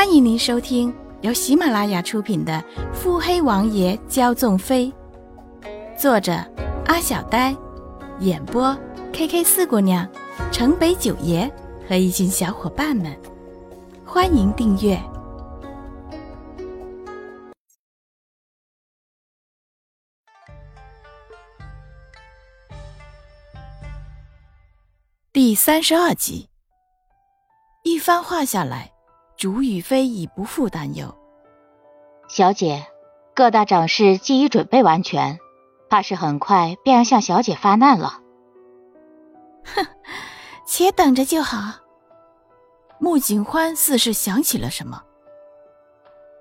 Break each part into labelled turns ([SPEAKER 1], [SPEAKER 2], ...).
[SPEAKER 1] 欢迎您收听由喜马拉雅出品的《腹黑王爷骄纵妃》，作者阿小呆，演播 K K 四姑娘、城北九爷和一群小伙伴们。欢迎订阅第三十二集。一番话下来。竹雨飞已不复担忧，
[SPEAKER 2] 小姐，各大掌事既已准备完全，怕是很快便要向小姐发难了。
[SPEAKER 1] 哼，且等着就好。穆景欢似是想起了什么。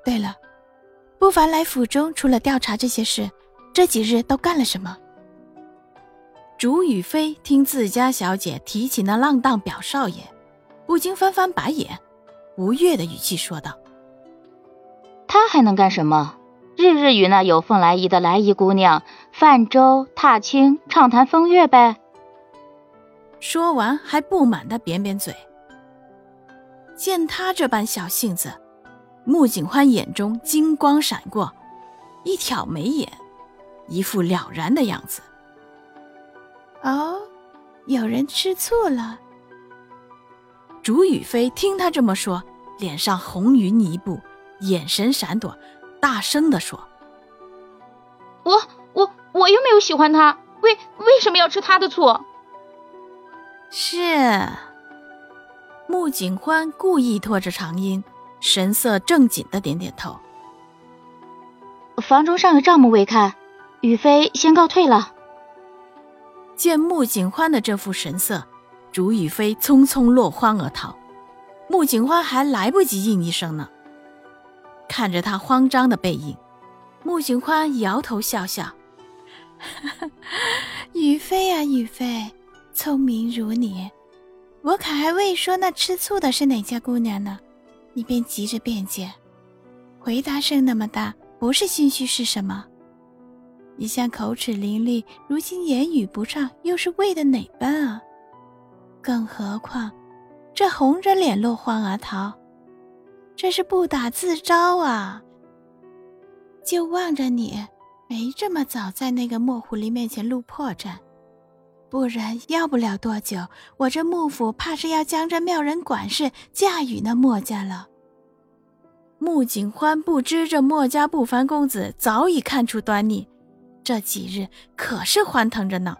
[SPEAKER 1] 对了，不凡来府中除了调查这些事，这几日都干了什么？竹雨飞听自家小姐提起那浪荡表少爷，不禁翻翻白眼。吴越的语气说道：“
[SPEAKER 2] 他还能干什么？日日与那有凤来仪的来仪姑娘泛舟踏青，畅谈风月呗。”
[SPEAKER 1] 说完，还不满的扁扁嘴。见他这般小性子，穆景欢眼中金光闪过，一挑眉眼，一副了然的样子。哦，有人吃醋了。竹雨飞听他这么说。脸上红云一步，眼神闪躲，大声的说：“
[SPEAKER 3] 我我我又没有喜欢他，为为什么要吃他的醋？”
[SPEAKER 1] 是。穆景欢故意拖着长音，神色正经的点点头。
[SPEAKER 2] 房中尚有账目未看，雨飞先告退了。
[SPEAKER 1] 见穆景欢的这副神色，竹雨飞匆匆落荒而逃。穆景欢还来不及应一声呢，看着他慌张的背影，穆景欢摇头笑笑：“ 雨飞啊，雨飞，聪明如你，我可还未说那吃醋的是哪家姑娘呢，你便急着辩解，回答声那么大，不是心虚是什么？你像口齿伶俐，如今言语不畅，又是为的哪般啊？更何况……”这红着脸落荒而逃，这是不打自招啊！就望着你没这么早在那个莫狐狸面前露破绽，不然要不了多久，我这幕府怕是要将这妙人管事嫁与那墨家了。穆景欢不知这墨家不凡公子早已看出端倪，这几日可是欢腾着呢。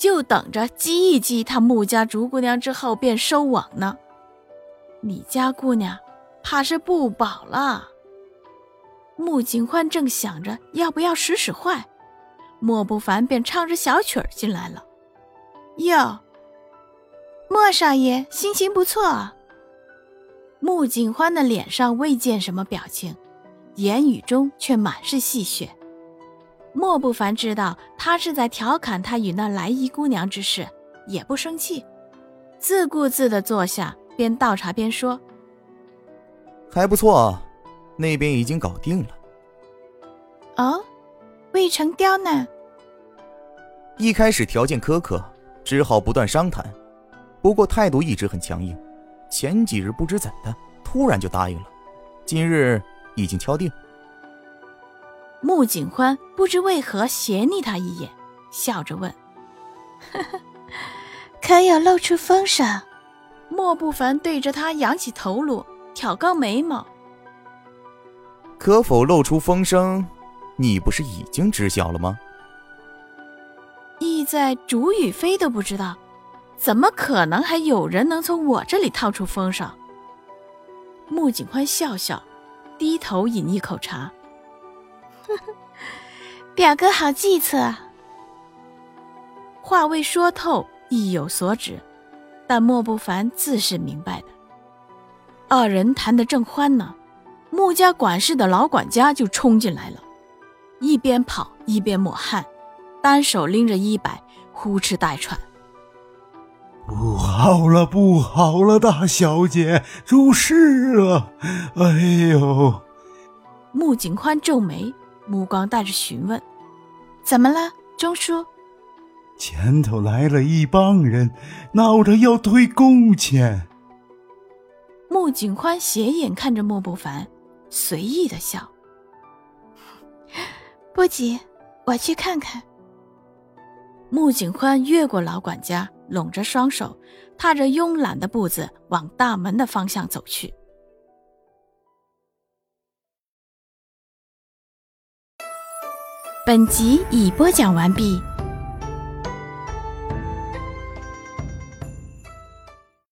[SPEAKER 1] 就等着激一激他穆家竹姑娘之后便收网呢。你家姑娘怕是不保了。穆景欢正想着要不要使使坏，莫不凡便唱着小曲儿进来了。哟，莫少爷心情不错。穆景欢的脸上未见什么表情，言语中却满是戏谑。莫不凡知道他是在调侃他与那来姨姑娘之事，也不生气，自顾自的坐下，边倒茶边说：“
[SPEAKER 4] 还不错，那边已经搞定了。”“
[SPEAKER 1] 哦，未成刁难。”
[SPEAKER 4] 一开始条件苛刻，只好不断商谈，不过态度一直很强硬。前几日不知怎的，突然就答应了，今日已经敲定。
[SPEAKER 1] 穆景欢不知为何斜睨他一眼，笑着问：“呵呵，可有露出风声？”莫不凡对着他扬起头颅，挑高眉毛：“
[SPEAKER 4] 可否露出风声？你不是已经知晓了吗？”
[SPEAKER 1] 意在竹与飞都不知道，怎么可能还有人能从我这里套出风声？穆景欢笑笑，低头饮一口茶。表哥好计策。话未说透，意有所指，但莫不凡自是明白的。二人谈得正欢呢，穆家管事的老管家就冲进来了，一边跑一边抹汗，单手拎着衣摆，呼哧带喘。
[SPEAKER 5] 不好了，不好了，大小姐出事了！哎呦！
[SPEAKER 1] 穆景宽皱眉。目光带着询问：“怎么了，钟叔？”
[SPEAKER 5] 前头来了一帮人，闹着要退工钱。
[SPEAKER 1] 穆景欢斜眼看着莫不凡，随意的笑：“不急，我去看看。”穆景欢越过老管家，拢着双手，踏着慵懒的步子往大门的方向走去。本集已播讲完毕。